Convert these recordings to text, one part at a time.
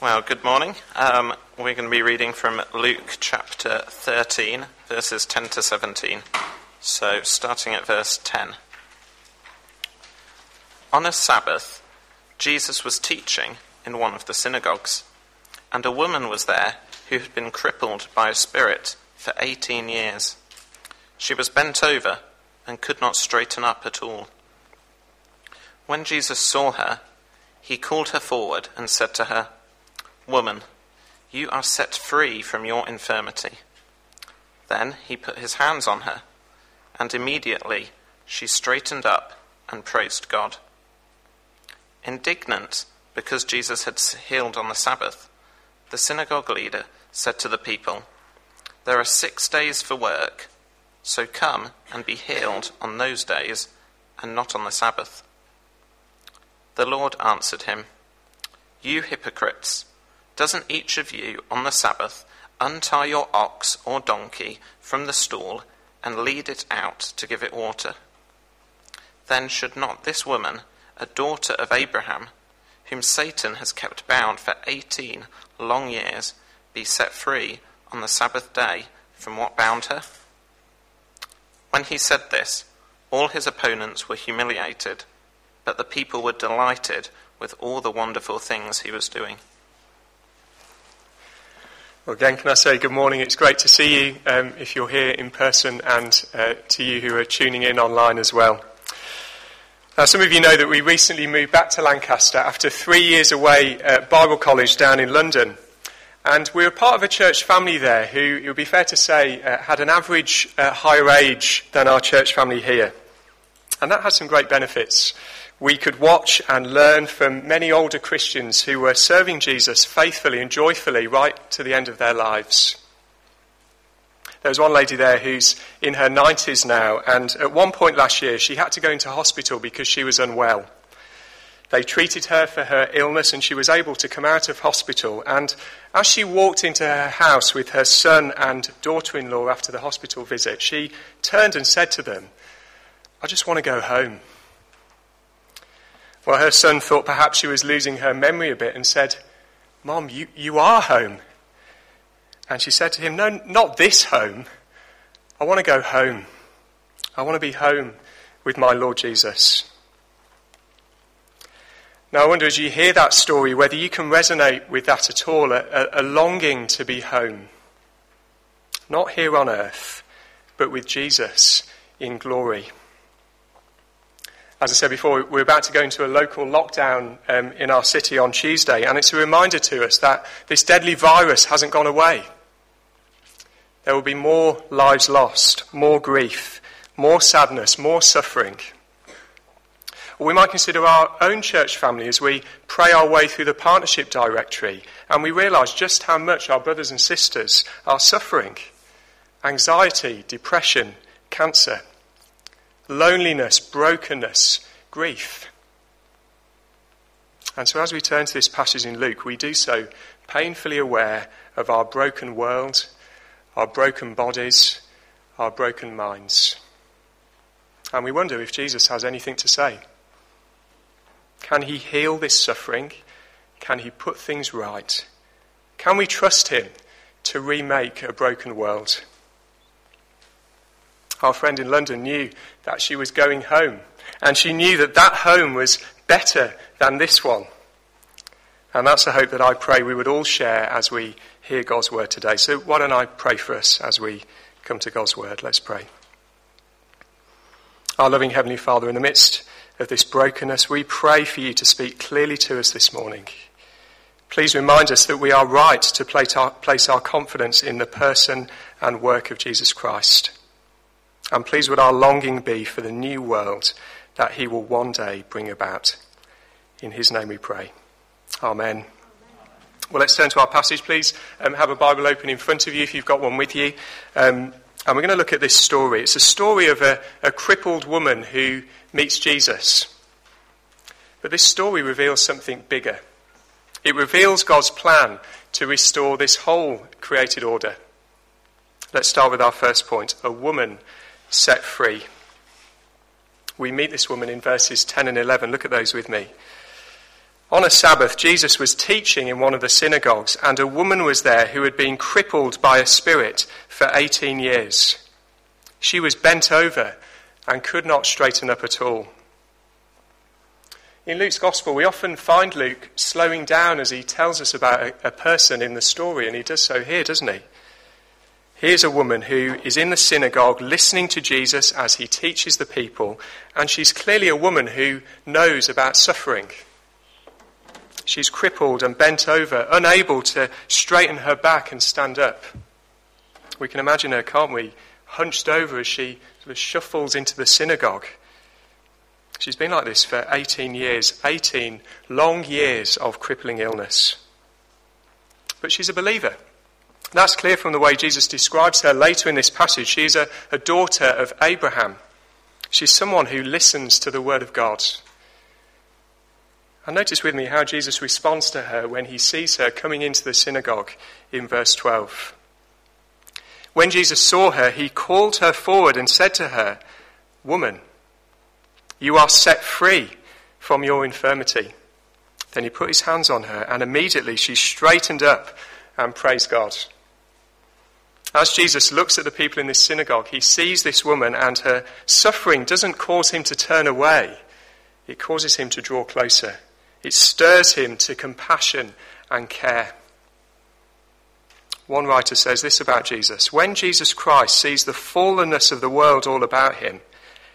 Well, good morning. Um, we're going to be reading from Luke chapter 13, verses 10 to 17. So, starting at verse 10. On a Sabbath, Jesus was teaching in one of the synagogues, and a woman was there who had been crippled by a spirit for 18 years. She was bent over and could not straighten up at all. When Jesus saw her, he called her forward and said to her, Woman, you are set free from your infirmity. Then he put his hands on her, and immediately she straightened up and praised God. Indignant because Jesus had healed on the Sabbath, the synagogue leader said to the people, There are six days for work, so come and be healed on those days and not on the Sabbath. The Lord answered him, You hypocrites! Doesn't each of you on the Sabbath untie your ox or donkey from the stall and lead it out to give it water? Then should not this woman, a daughter of Abraham, whom Satan has kept bound for eighteen long years, be set free on the Sabbath day from what bound her? When he said this, all his opponents were humiliated, but the people were delighted with all the wonderful things he was doing. Well, again, can I say good morning? It's great to see you um, if you're here in person and uh, to you who are tuning in online as well. Now, some of you know that we recently moved back to Lancaster after three years away at Bible College down in London. And we were part of a church family there who, it would be fair to say, uh, had an average uh, higher age than our church family here. And that had some great benefits we could watch and learn from many older Christians who were serving Jesus faithfully and joyfully right to the end of their lives. There was one lady there who's in her 90s now, and at one point last year, she had to go into hospital because she was unwell. They treated her for her illness, and she was able to come out of hospital. And as she walked into her house with her son and daughter in law after the hospital visit, she turned and said to them, I just want to go home. Well, her son thought perhaps she was losing her memory a bit and said, Mom, you, you are home. And she said to him, No, not this home. I want to go home. I want to be home with my Lord Jesus. Now, I wonder as you hear that story whether you can resonate with that at all a, a, longing to be home. Not here on earth, but with Jesus in glory. As I said before, we're about to go into a local lockdown um, in our city on Tuesday, and it's a reminder to us that this deadly virus hasn't gone away. There will be more lives lost, more grief, more sadness, more suffering. We might consider our own church family as we pray our way through the partnership directory and we realise just how much our brothers and sisters are suffering anxiety, depression, cancer loneliness, brokenness, grief. And so, as we turn to this passage in Luke, we do so painfully aware of our broken world, our broken bodies, our broken minds. And we wonder if Jesus has anything to say. Can he heal this suffering? Can he put things right? Can we trust him to remake a broken world? Our friend in London knew that she was going home. And she knew that that home was better than this one. And that's a hope that I pray we would all share as we hear God's word today. So why don't I pray for us as we come to God's word? Let's pray. Our loving Heavenly Father, in the midst of this brokenness, we pray for you to speak clearly to us this morning. Please remind us that we are right to place our, place our confidence in the person and work of Jesus Christ. And please would our longing be for the new world that he will one day bring about. In his name we pray. Amen. Well, let's turn to our passage, please. Um, have a Bible open in front of you if you've got one with you. Um, and we're going to look at this story. It's a story of a, a crippled woman who meets Jesus. But this story reveals something bigger. It reveals God's plan to restore this whole created order. Let's start with our first point a woman set free. We meet this woman in verses 10 and 11. Look at those with me. On a Sabbath, Jesus was teaching in one of the synagogues, and a woman was there who had been crippled by a spirit for 18 years. She was bent over and could not straighten up at all. In Luke's Gospel, we often find Luke slowing down as he tells us about a, person in the story, and he does so here, doesn't he? Here's a woman who is in the synagogue listening to Jesus as he teaches the people, and she's clearly a woman who knows about suffering. She's crippled and bent over, unable to straighten her back and stand up. We can imagine her, can't we? Hunched over as she sort of shuffles into the synagogue. She's been like this for 18 years, 18 long years of crippling illness. But she's a believer. That's clear from the way Jesus describes her later in this passage. She's a, a daughter of Abraham. She's someone who listens to the word of God. And notice with me how Jesus responds to her when he sees her coming into the synagogue in verse 12. When Jesus saw her, he called her forward and said to her, Woman, you are set free from your infirmity. Then he put his hands on her, and immediately she straightened up and praised God. As Jesus looks at the people in this synagogue, he sees this woman, and her suffering doesn't cause him to turn away, it causes him to draw closer. It stirs him to compassion and care. One writer says this about Jesus When Jesus Christ sees the fallenness of the world all about him,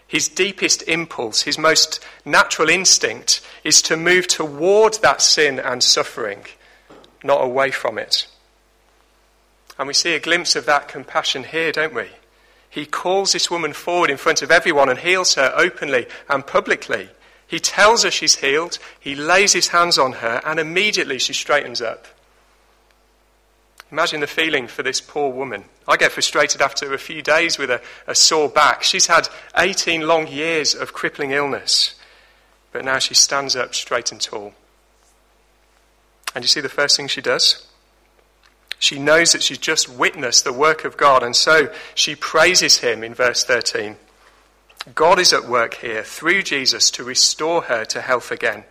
his deepest impulse, his most natural instinct, is to move toward that sin and suffering, not away from it. And we see a glimpse of that compassion here, don't we? He calls this woman forward in front of everyone and heals her openly and publicly. He tells her she's healed, he lays his hands on her, and immediately she straightens up. Imagine the feeling for this poor woman. I get frustrated after a few days with a, a sore back. She's had 18 long years of crippling illness, but now she stands up straight and tall. And you see the first thing she does? She knows that she's just witnessed the work of God, and so she praises him in verse 13. God is at work here through Jesus to restore her to health again.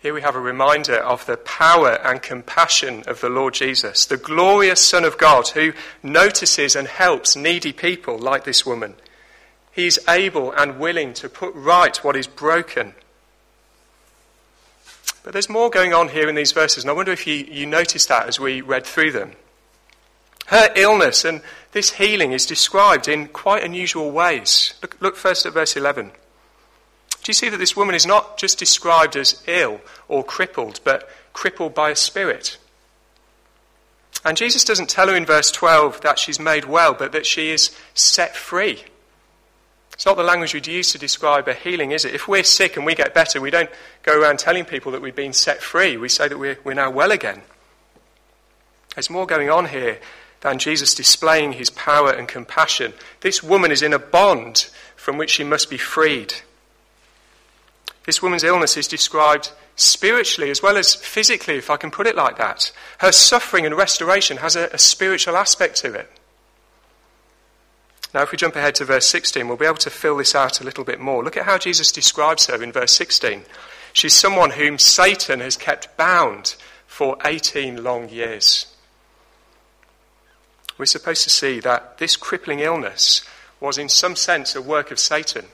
Here we have a reminder of the power and compassion of the Lord Jesus, the glorious Son of God who notices and helps needy people like this woman. He's able and willing to put right what is broken. But there's more going on here in these verses, and I wonder if you, you noticed that as we read through them. Her illness and this healing is described in quite unusual ways. Look, look first at verse 11. Do you see that this woman is not just described as ill or crippled, but crippled by a spirit? And Jesus doesn't tell her in verse 12 that she's made well, but that she is set free. It's not the language we'd use to describe a healing, is it? If we're sick and we get better, we don't go around telling people that we've been set free. We say that we're, we're now well again. There's more going on here than Jesus displaying his power and compassion. This woman is in a bond from which she must be freed. This woman's illness is described spiritually as well as physically, if I can put it like that. Her suffering and restoration has a, a spiritual aspect to it. Now, if we jump ahead to verse 16, we'll be able to fill this out a little bit more. Look at how Jesus describes her in verse 16. She's someone whom Satan has kept bound for 18 long years. We're supposed to see that this crippling illness was, in some sense, a work of Satan.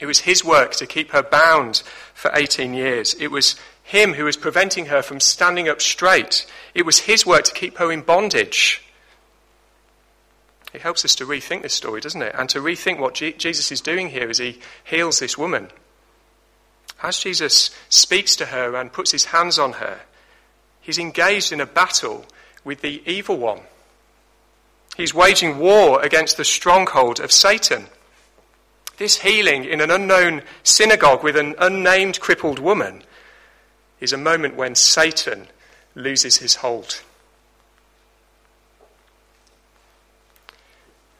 It was his work to keep her bound for 18 years. It was him who was preventing her from standing up straight. It was his work to keep her in bondage. It helps us to rethink this story, doesn't it? And to rethink what G- Jesus is doing here as he heals this woman. As Jesus speaks to her and puts his hands on her, he's engaged in a battle with the evil one. He's waging war against the stronghold of Satan. This healing in an unknown synagogue with an unnamed crippled woman is a moment when Satan loses his hold.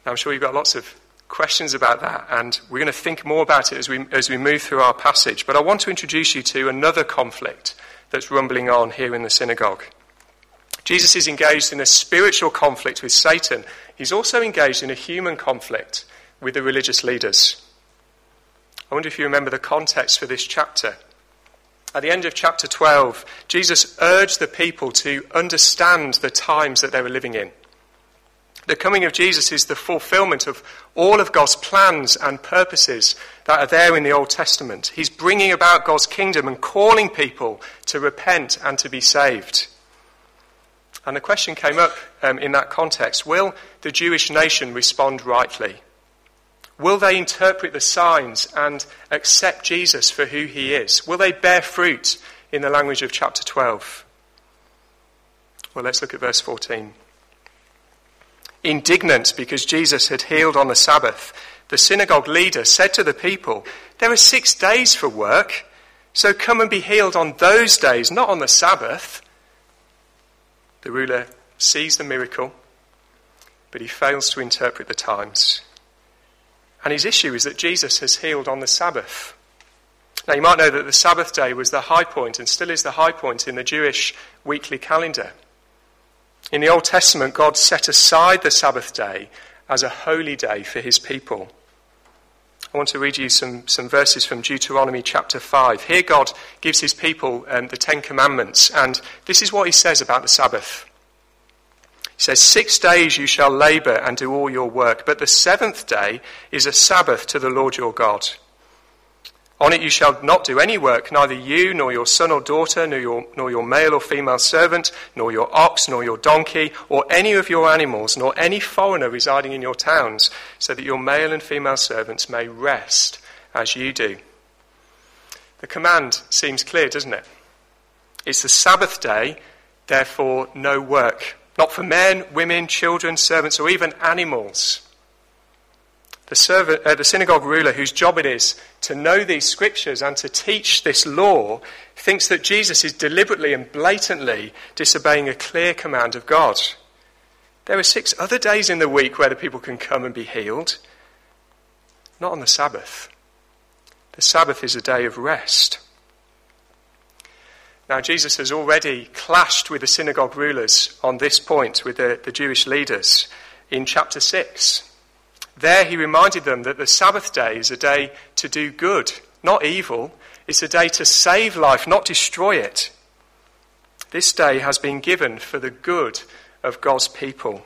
I'm sure you've got lots of questions about that, and we're going to think more about it as we, as we move through our passage. But I want to introduce you to another conflict that's rumbling on here in the synagogue. Jesus is engaged in a spiritual conflict with Satan. He's also engaged in a human conflict with the religious leaders. I wonder if you remember the context for this chapter. At the end of chapter 12, Jesus urged the people to understand the times that they were living in. The coming of Jesus is the fulfillment of all of God's plans and purposes that are there in the Old Testament. He's bringing about God's kingdom and calling people to repent and to be saved. And the question came up um, in that context will the Jewish nation respond rightly? Will they interpret the signs and accept Jesus for who he is? Will they bear fruit in the language of chapter 12? Well, let's look at verse 14. Indignant because Jesus had healed on the Sabbath, the synagogue leader said to the people, There are six days for work, so come and be healed on those days, not on the Sabbath. The ruler sees the miracle, but he fails to interpret the times. And his issue is that Jesus has healed on the Sabbath. Now, you might know that the Sabbath day was the high point and still is the high point in the Jewish weekly calendar. In the Old Testament, God set aside the Sabbath day as a holy day for his people. I want to read you some, some verses from Deuteronomy chapter 5. Here, God gives his people um, the Ten Commandments, and this is what he says about the Sabbath. He says, Six days you shall labor and do all your work, but the seventh day is a Sabbath to the Lord your God. On it you shall not do any work, neither you, nor your son or daughter, nor your, nor your male or female servant, nor your ox, nor your donkey, or any of your animals, nor any foreigner residing in your towns, so that your male and female servants may rest as you do. The command seems clear, doesn't it? It's the Sabbath day, therefore no work. Not for men, women, children, servants, or even animals. The, servant, uh, the synagogue ruler, whose job it is to know these scriptures and to teach this law, thinks that Jesus is deliberately and blatantly disobeying a clear command of God. There are six other days in the week where the people can come and be healed, not on the Sabbath. The Sabbath is a day of rest. Now, Jesus has already clashed with the synagogue rulers on this point, with the, the Jewish leaders, in chapter 6. There, he reminded them that the Sabbath day is a day to do good, not evil. It's a day to save life, not destroy it. This day has been given for the good of God's people.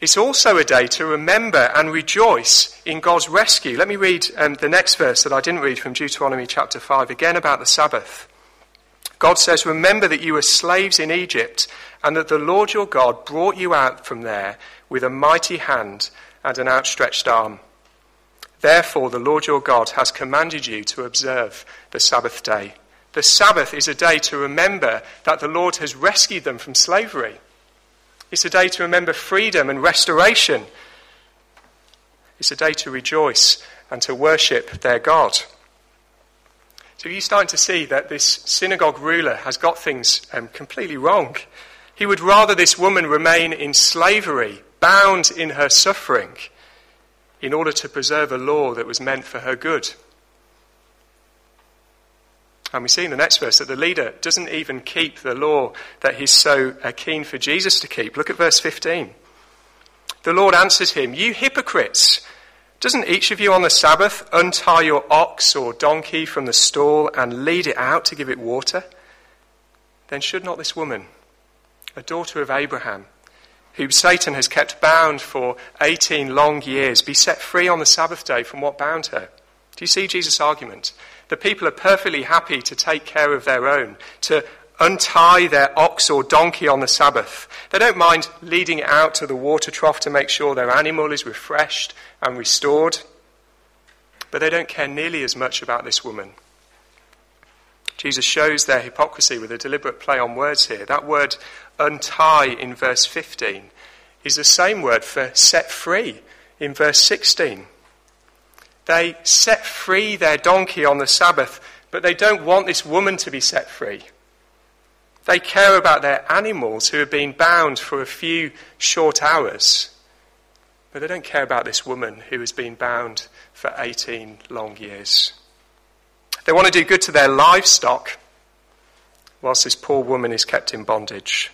It's also a day to remember and rejoice in God's rescue. Let me read um, the next verse that I didn't read from Deuteronomy chapter 5, again about the Sabbath. God says, Remember that you were slaves in Egypt, and that the Lord your God brought you out from there with a mighty hand and an outstretched arm. Therefore, the Lord your God has commanded you to observe the Sabbath day. The Sabbath is a day to remember that the Lord has rescued them from slavery. It's a day to remember freedom and restoration. It's a day to rejoice and to worship their God. So you're starting to see that this synagogue ruler has got things um, completely wrong. He would rather this woman remain in slavery, bound in her suffering, in order to preserve a law that was meant for her good. And we see in the next verse that the leader doesn't even keep the law that he's so uh, keen for Jesus to keep. Look at verse 15. The Lord answers him, You hypocrites! Doesn't each of you on the Sabbath untie your ox or donkey from the stall and lead it out to give it water? Then should not this woman, a daughter of Abraham, whom Satan has kept bound for 18 long years, be set free on the Sabbath day from what bound her? Do you see Jesus' argument? The people are perfectly happy to take care of their own, to untie their ox or donkey on the Sabbath. They don't mind leading it out to the water trough to make sure their animal is refreshed and restored. But they don't care nearly as much about this woman. Jesus shows their hypocrisy with a deliberate play on words here. That word untie in verse 15 is the same word for set free in verse 16. They set free their donkey on the Sabbath, but they don't want this woman to be set free. They care about their animals who have been bound for a few short hours, but they don't care about this woman who has been bound for 18 long years. They want to do good to their livestock, whilst this poor woman is kept in bondage.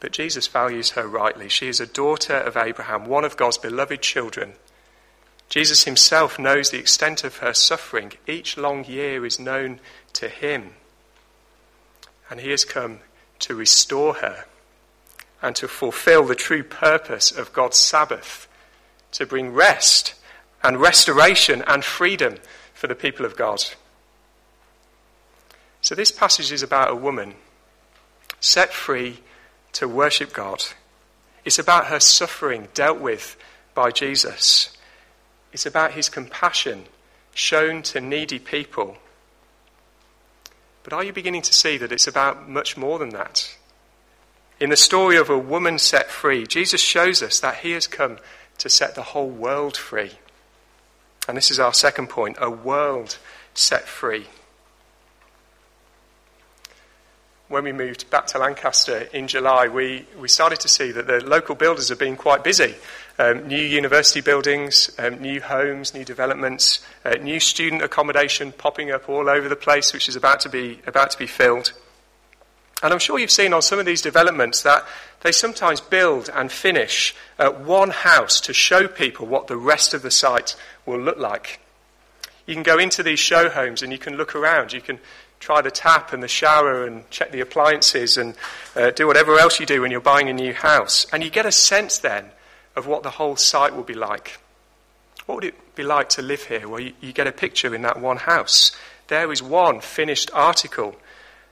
But Jesus values her rightly. She is a daughter of Abraham, one of God's beloved children Jesus himself knows the extent of her suffering. Each long year is known to him. And he has come to restore her and to fulfill the true purpose of God's Sabbath, to bring rest and restoration and freedom for the people of God. So, this passage is about a woman set free to worship God. It's about her suffering dealt with by Jesus. It's about his compassion shown to needy people. But are you beginning to see that it's about much more than that? In the story of a woman set free, Jesus shows us that he has come to set the whole world free. And this is our second point a world set free. When we moved back to Lancaster in July, we, we started to see that the local builders have been quite busy. Um, new university buildings, um, new homes, new developments, uh, new student accommodation popping up all over the place, which is about to be, about to be filled. And I'm sure you've seen on some of these developments that they sometimes build and finish one house to show people what the rest of the site will look like. You can go into these show homes and you can look around. You can try the tap and the shower and check the appliances and uh, do whatever else you do when you're buying a new house. And you get a sense then of what the whole site will be like. What would it be like to live here? Well, you, you get a picture in that one house. There is one finished article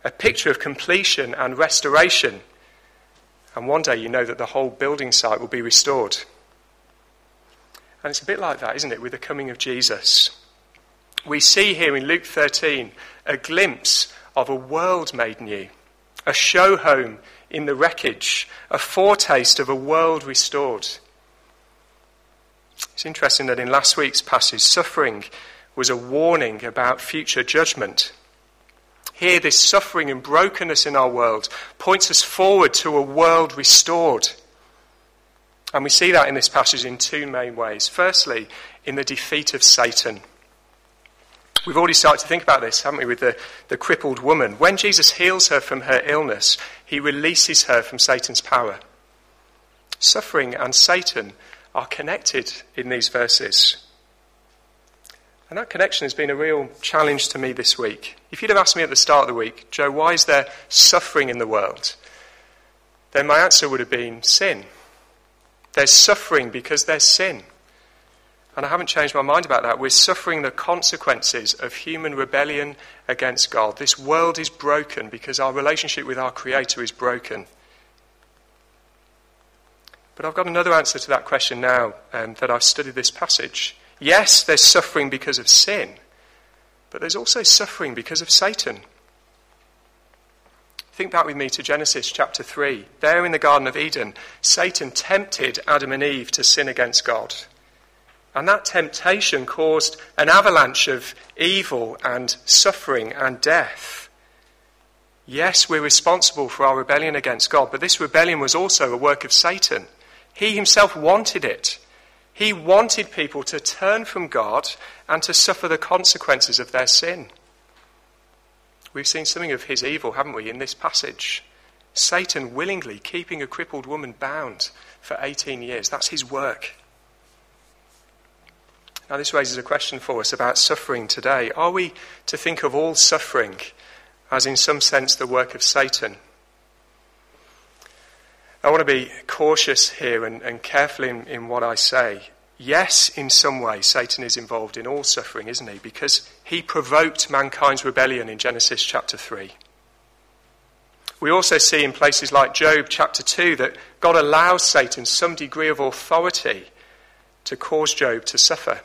a picture of completion and restoration. And one day you know that the whole building site will be restored. And it's a bit like that, isn't it, with the coming of Jesus? We see here in Luke 13 a glimpse of a world made new, a show home in the wreckage, a foretaste of a world restored. It's interesting that in last week's passage, suffering was a warning about future judgment. Here, this suffering and brokenness in our world points us forward to a world restored. And we see that in this passage in two main ways. Firstly, in the defeat of Satan. We've already started to think about this, haven't we, with the, the crippled woman. When Jesus heals her from her illness, he releases her from Satan's power. Suffering and Satan are connected in these verses. And that connection has been a real challenge to me this week. If you'd have asked me at the start of the week, Joe, why is there suffering in the world? Then my answer would have been sin. There's suffering because there's sin. And I haven't changed my mind about that. We're suffering the consequences of human rebellion against God. This world is broken because our relationship with our Creator is broken. But I've got another answer to that question now um, that I've studied this passage. Yes, there's suffering because of sin, but there's also suffering because of Satan. Think back with me to Genesis chapter 3. There in the Garden of Eden, Satan tempted Adam and Eve to sin against God. And that temptation caused an avalanche of evil and suffering and death. Yes, we're responsible for our rebellion against God, but this rebellion was also a work of Satan. He himself wanted it. He wanted people to turn from God and to suffer the consequences of their sin. We've seen something of his evil, haven't we, in this passage? Satan willingly keeping a crippled woman bound for 18 years. That's his work. Now, this raises a question for us about suffering today. Are we to think of all suffering as, in some sense, the work of Satan? I want to be cautious here and, and careful in, in what I say. Yes, in some way, Satan is involved in all suffering, isn't he? Because he provoked mankind's rebellion in Genesis chapter 3. We also see in places like Job chapter 2 that God allows Satan some degree of authority to cause Job to suffer.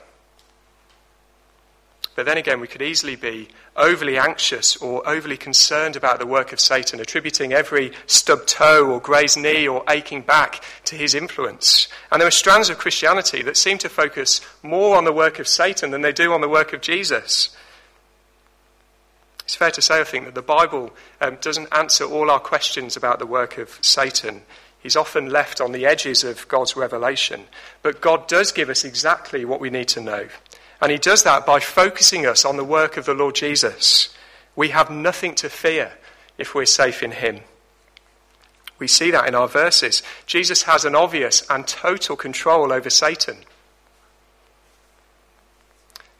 But then again, we could easily be overly anxious or overly concerned about the work of Satan, attributing every stubbed toe or grazed knee or aching back to his influence. And there are strands of Christianity that seem to focus more on the work of Satan than they do on the work of Jesus. It's fair to say, I think, that the Bible um, doesn't answer all our questions about the work of Satan. He's often left on the edges of God's revelation. But God does give us exactly what we need to know. And he does that by focusing us on the work of the Lord Jesus. We have nothing to fear if we're safe in him. We see that in our verses. Jesus has an obvious and total control over Satan.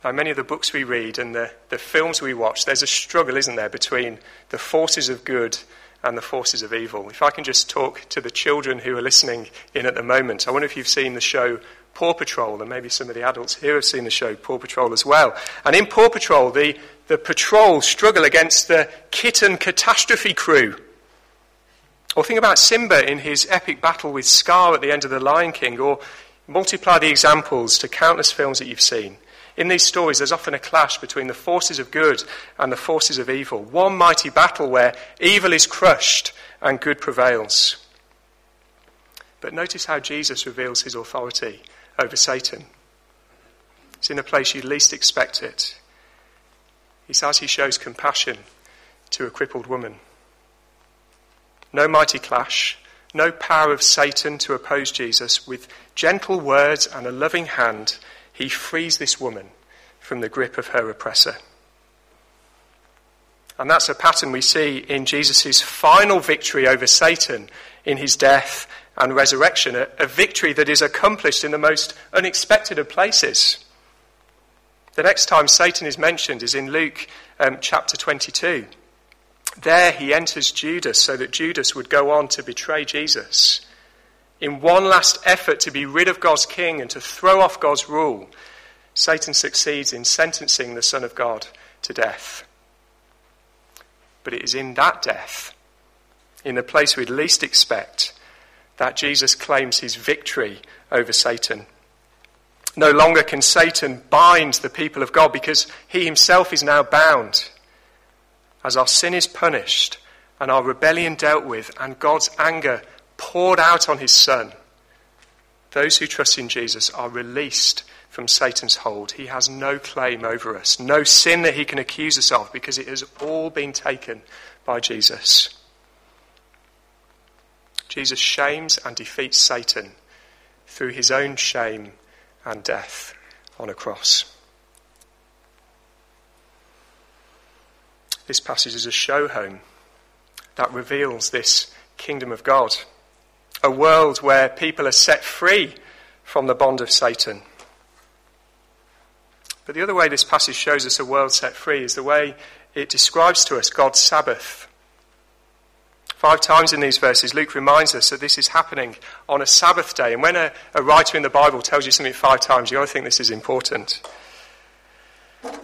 Now, many of the books we read and the, the films we watch, there's a struggle, isn't there, between the forces of good and the forces of evil. If I can just talk to the children who are listening in at the moment, I wonder if you've seen the show Paw Patrol, and maybe some of the adults here have seen the show Paw Patrol as well. And in Paw Patrol, the, the patrol struggle against the kitten catastrophe crew. Or think about Simba in his epic battle with Scar at the end of The Lion King, or multiply the examples to countless films that you've seen. In these stories, there's often a clash between the forces of good and the forces of evil. One mighty battle where evil is crushed and good prevails. But notice how Jesus reveals his authority over Satan. It's in a place you least expect it. He says he shows compassion to a crippled woman. No mighty clash, no power of Satan to oppose Jesus. With gentle words and a loving hand, he frees this woman from the grip of her oppressor. And that's a pattern we see in Jesus' final victory over Satan in his death and resurrection, a, a, victory that is accomplished in the most unexpected of places. The next time Satan is mentioned is in Luke um, chapter 22. There he enters Judas so that Judas would go on to betray Jesus. In one last effort to be rid of God's king and to throw off God's rule, Satan succeeds in sentencing the Son of God to death. But it is in that death, in the place we'd least expect, that Jesus claims his victory over Satan. No longer can Satan bind the people of God because he himself is now bound. As our sin is punished and our rebellion dealt with and God's anger poured out on his Son. Those who trust in Jesus are released from Satan's hold. He has no claim over us, no sin that he can accuse us of, because it has all been taken by Jesus. Jesus shames and defeats Satan through his own shame and death on a cross. This passage is a show home that reveals this kingdom of God a world where people are set free from the bond of Satan. But the other way this passage shows us a world set free is the way it describes to us God's Sabbath. Five times in these verses, Luke reminds us that this is happening on a Sabbath day. And when a, a writer in the Bible tells you something five times, you've got to think this is important.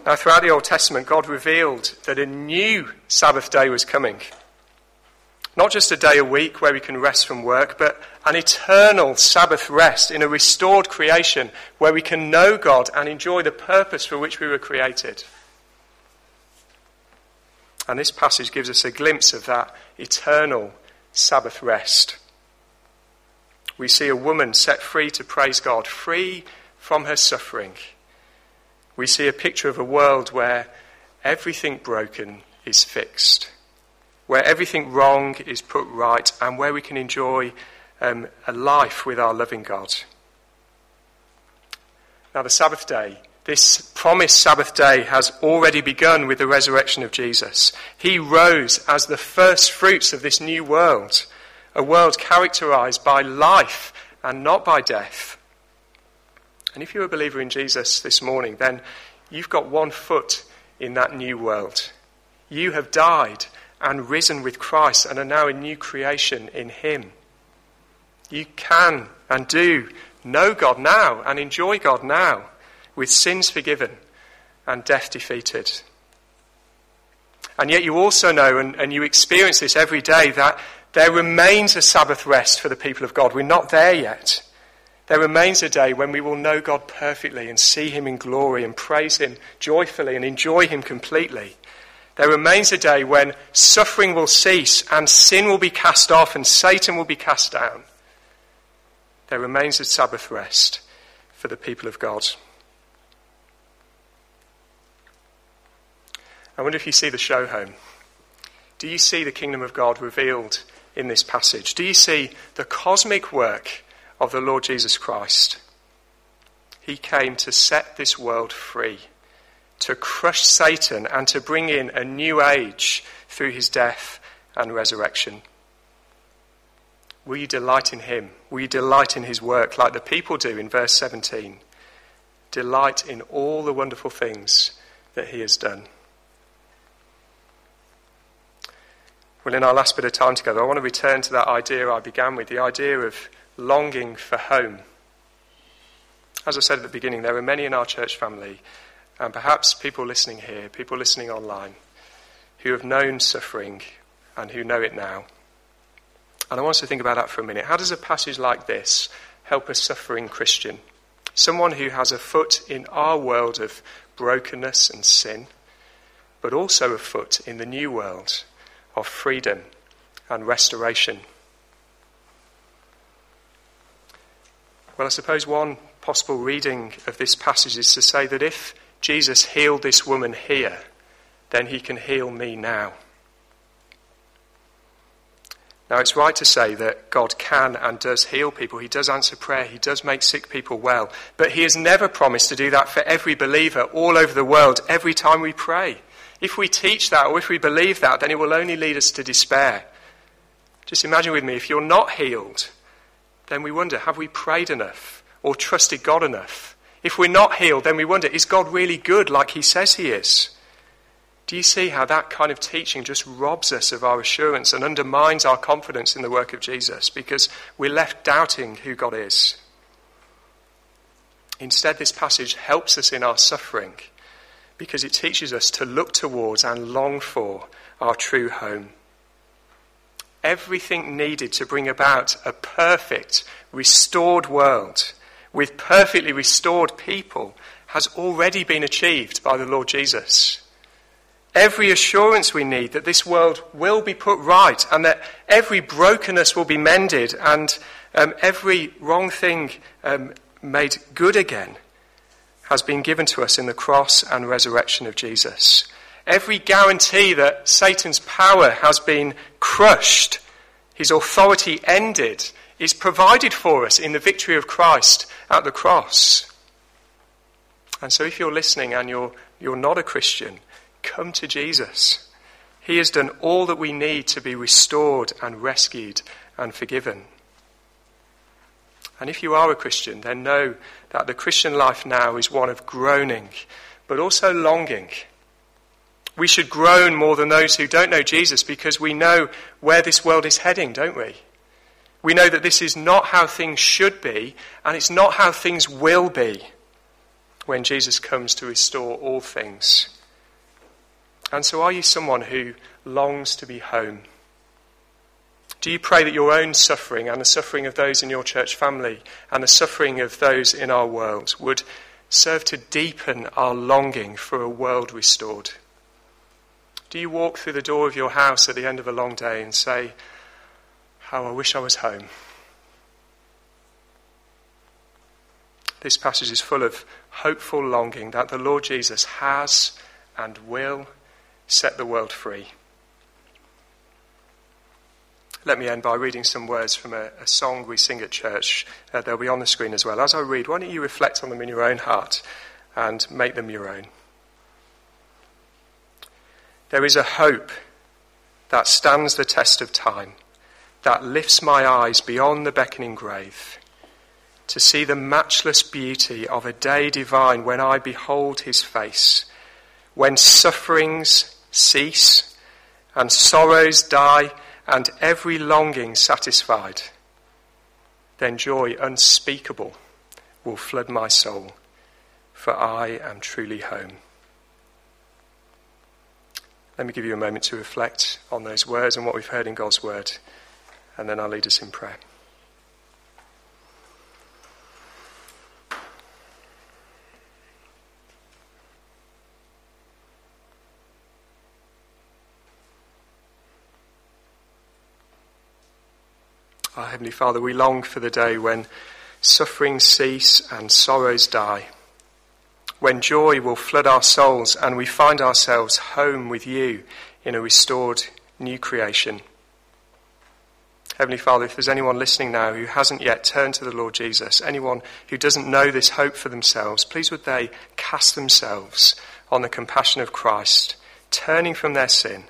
Now, throughout the Old Testament, God revealed that a new Sabbath day was coming. Not just a day a week where we can rest from work, but an eternal Sabbath rest in a restored creation where we can know God and enjoy the purpose for which we were created. And this passage gives us a glimpse of that eternal Sabbath rest. We see a woman set free to praise God, free from her suffering. We see a picture of a world where everything broken is fixed where everything wrong is put right, and where we can enjoy um, a life with our loving God. Now, the Sabbath day, this promised Sabbath day, has already begun with the resurrection of Jesus. He rose as the first fruits of this new world, a world characterized by life and not by death. And if you're a believer in Jesus this morning, then you've got one foot in that new world. You have died and risen with Christ and are now a new creation in Him. You can and do know God now and enjoy God now with sins forgiven and death defeated. And yet you also know, and, and you experience this every day, that there remains a Sabbath rest for the people of God. We're not there yet. There remains a day when we will know God perfectly and see Him in glory and praise Him joyfully and enjoy Him completely. There remains a day when suffering will cease and sin will be cast off and Satan will be cast down. There remains a Sabbath rest for the people of God. I wonder if you see the show home. Do you see the kingdom of God revealed in this passage? Do you see the cosmic work of the Lord Jesus Christ? He came to set this world free to crush Satan and to bring in a new age through his death and resurrection. Will you delight in him? Will you delight in his work like the people do in verse 17? delight in all the wonderful things that he has done. Well, in our last bit of time together, I want to return to that idea I began with the idea of longing for home. As I said at the beginning, there are many in our church family, and perhaps people listening here, people listening online, who have known suffering and who know it now. And I want us to think about that for a minute. How does a passage like this help a suffering Christian? Someone who has a foot in our world of brokenness and sin, but also a foot in the new world of freedom and restoration. Well, I suppose one possible reading of this passage is to say that if Jesus healed this woman here, then he can heal me now. Now, it's right to say that God can and does heal people. He does answer prayer. He does make sick people well. But He has never promised to do that for every believer all over the world every time we pray. If we teach that or if we believe that, then it will only lead us to despair. Just imagine with me if you're not healed, then we wonder have we prayed enough or trusted God enough? If we're not healed, then we wonder is God really good like He says He is? Do you see how that kind of teaching just robs us of our assurance and undermines our confidence in the work of Jesus because we're left doubting who God is? Instead, this passage helps us in our suffering because it teaches us to look towards and long for our true home. Everything needed to bring about a perfect, restored world with perfectly restored people has already been achieved by the Lord Jesus every assurance we need that this world will be put right and that every brokenness will be mended and um, every wrong thing um, made good again has been given to us in the cross and resurrection of Jesus. Every guarantee that Satan's power has been crushed, his authority ended, is provided for us in the victory of Christ at the cross. And so, if you're listening and you're, you're not a Christian, Come to Jesus. He has done all that we need to be restored and rescued and forgiven. And if you are a Christian, then know that the Christian life now is one of groaning, but also longing. We should groan more than those who don't know Jesus because we know where this world is heading, don't we? We know that this is not how things should be, and it's not how things will be when Jesus comes to restore all things. And so, are you someone who longs to be home? Do you pray that your own suffering and the suffering of those in your church family and the suffering of those in our world would serve to deepen our longing for a world restored? Do you walk through the door of your house at the end of a long day and say, How I wish I was home? This passage is full of hopeful longing that the Lord Jesus has and will set the world free. Let me end by reading some words from a, a song we sing at church. Uh, they'll be on the screen as well. As I read, why don't you reflect on them in your own heart and make them your own? There is a hope that stands the test of time, that lifts my eyes beyond the beckoning grave, to see the matchless beauty of a day divine when I behold his face, when sufferings cease, and sorrows die, and every longing satisfied, then joy unspeakable will flood my soul, for I am truly home. Let me give you a moment to reflect on those words and what we've heard in God's word, and then I'll lead us in prayer. Our Heavenly Father, we long for the day when sufferings cease and sorrows die, when joy will flood our souls and we find ourselves home with you in a restored new creation. Heavenly Father, if there's anyone listening now who hasn't yet turned to the Lord Jesus, anyone who doesn't know this hope for themselves, please would they cast themselves on the compassion of Christ, turning from their sin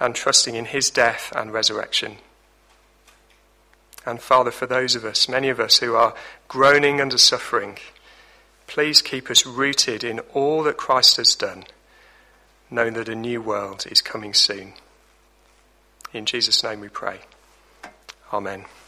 and trusting in his death and resurrection. And Father, for those of us, many of us who are groaning under suffering, Please keep us rooted in all that Christ has done, knowing that a new world is coming soon. In Jesus' name we pray. Amen.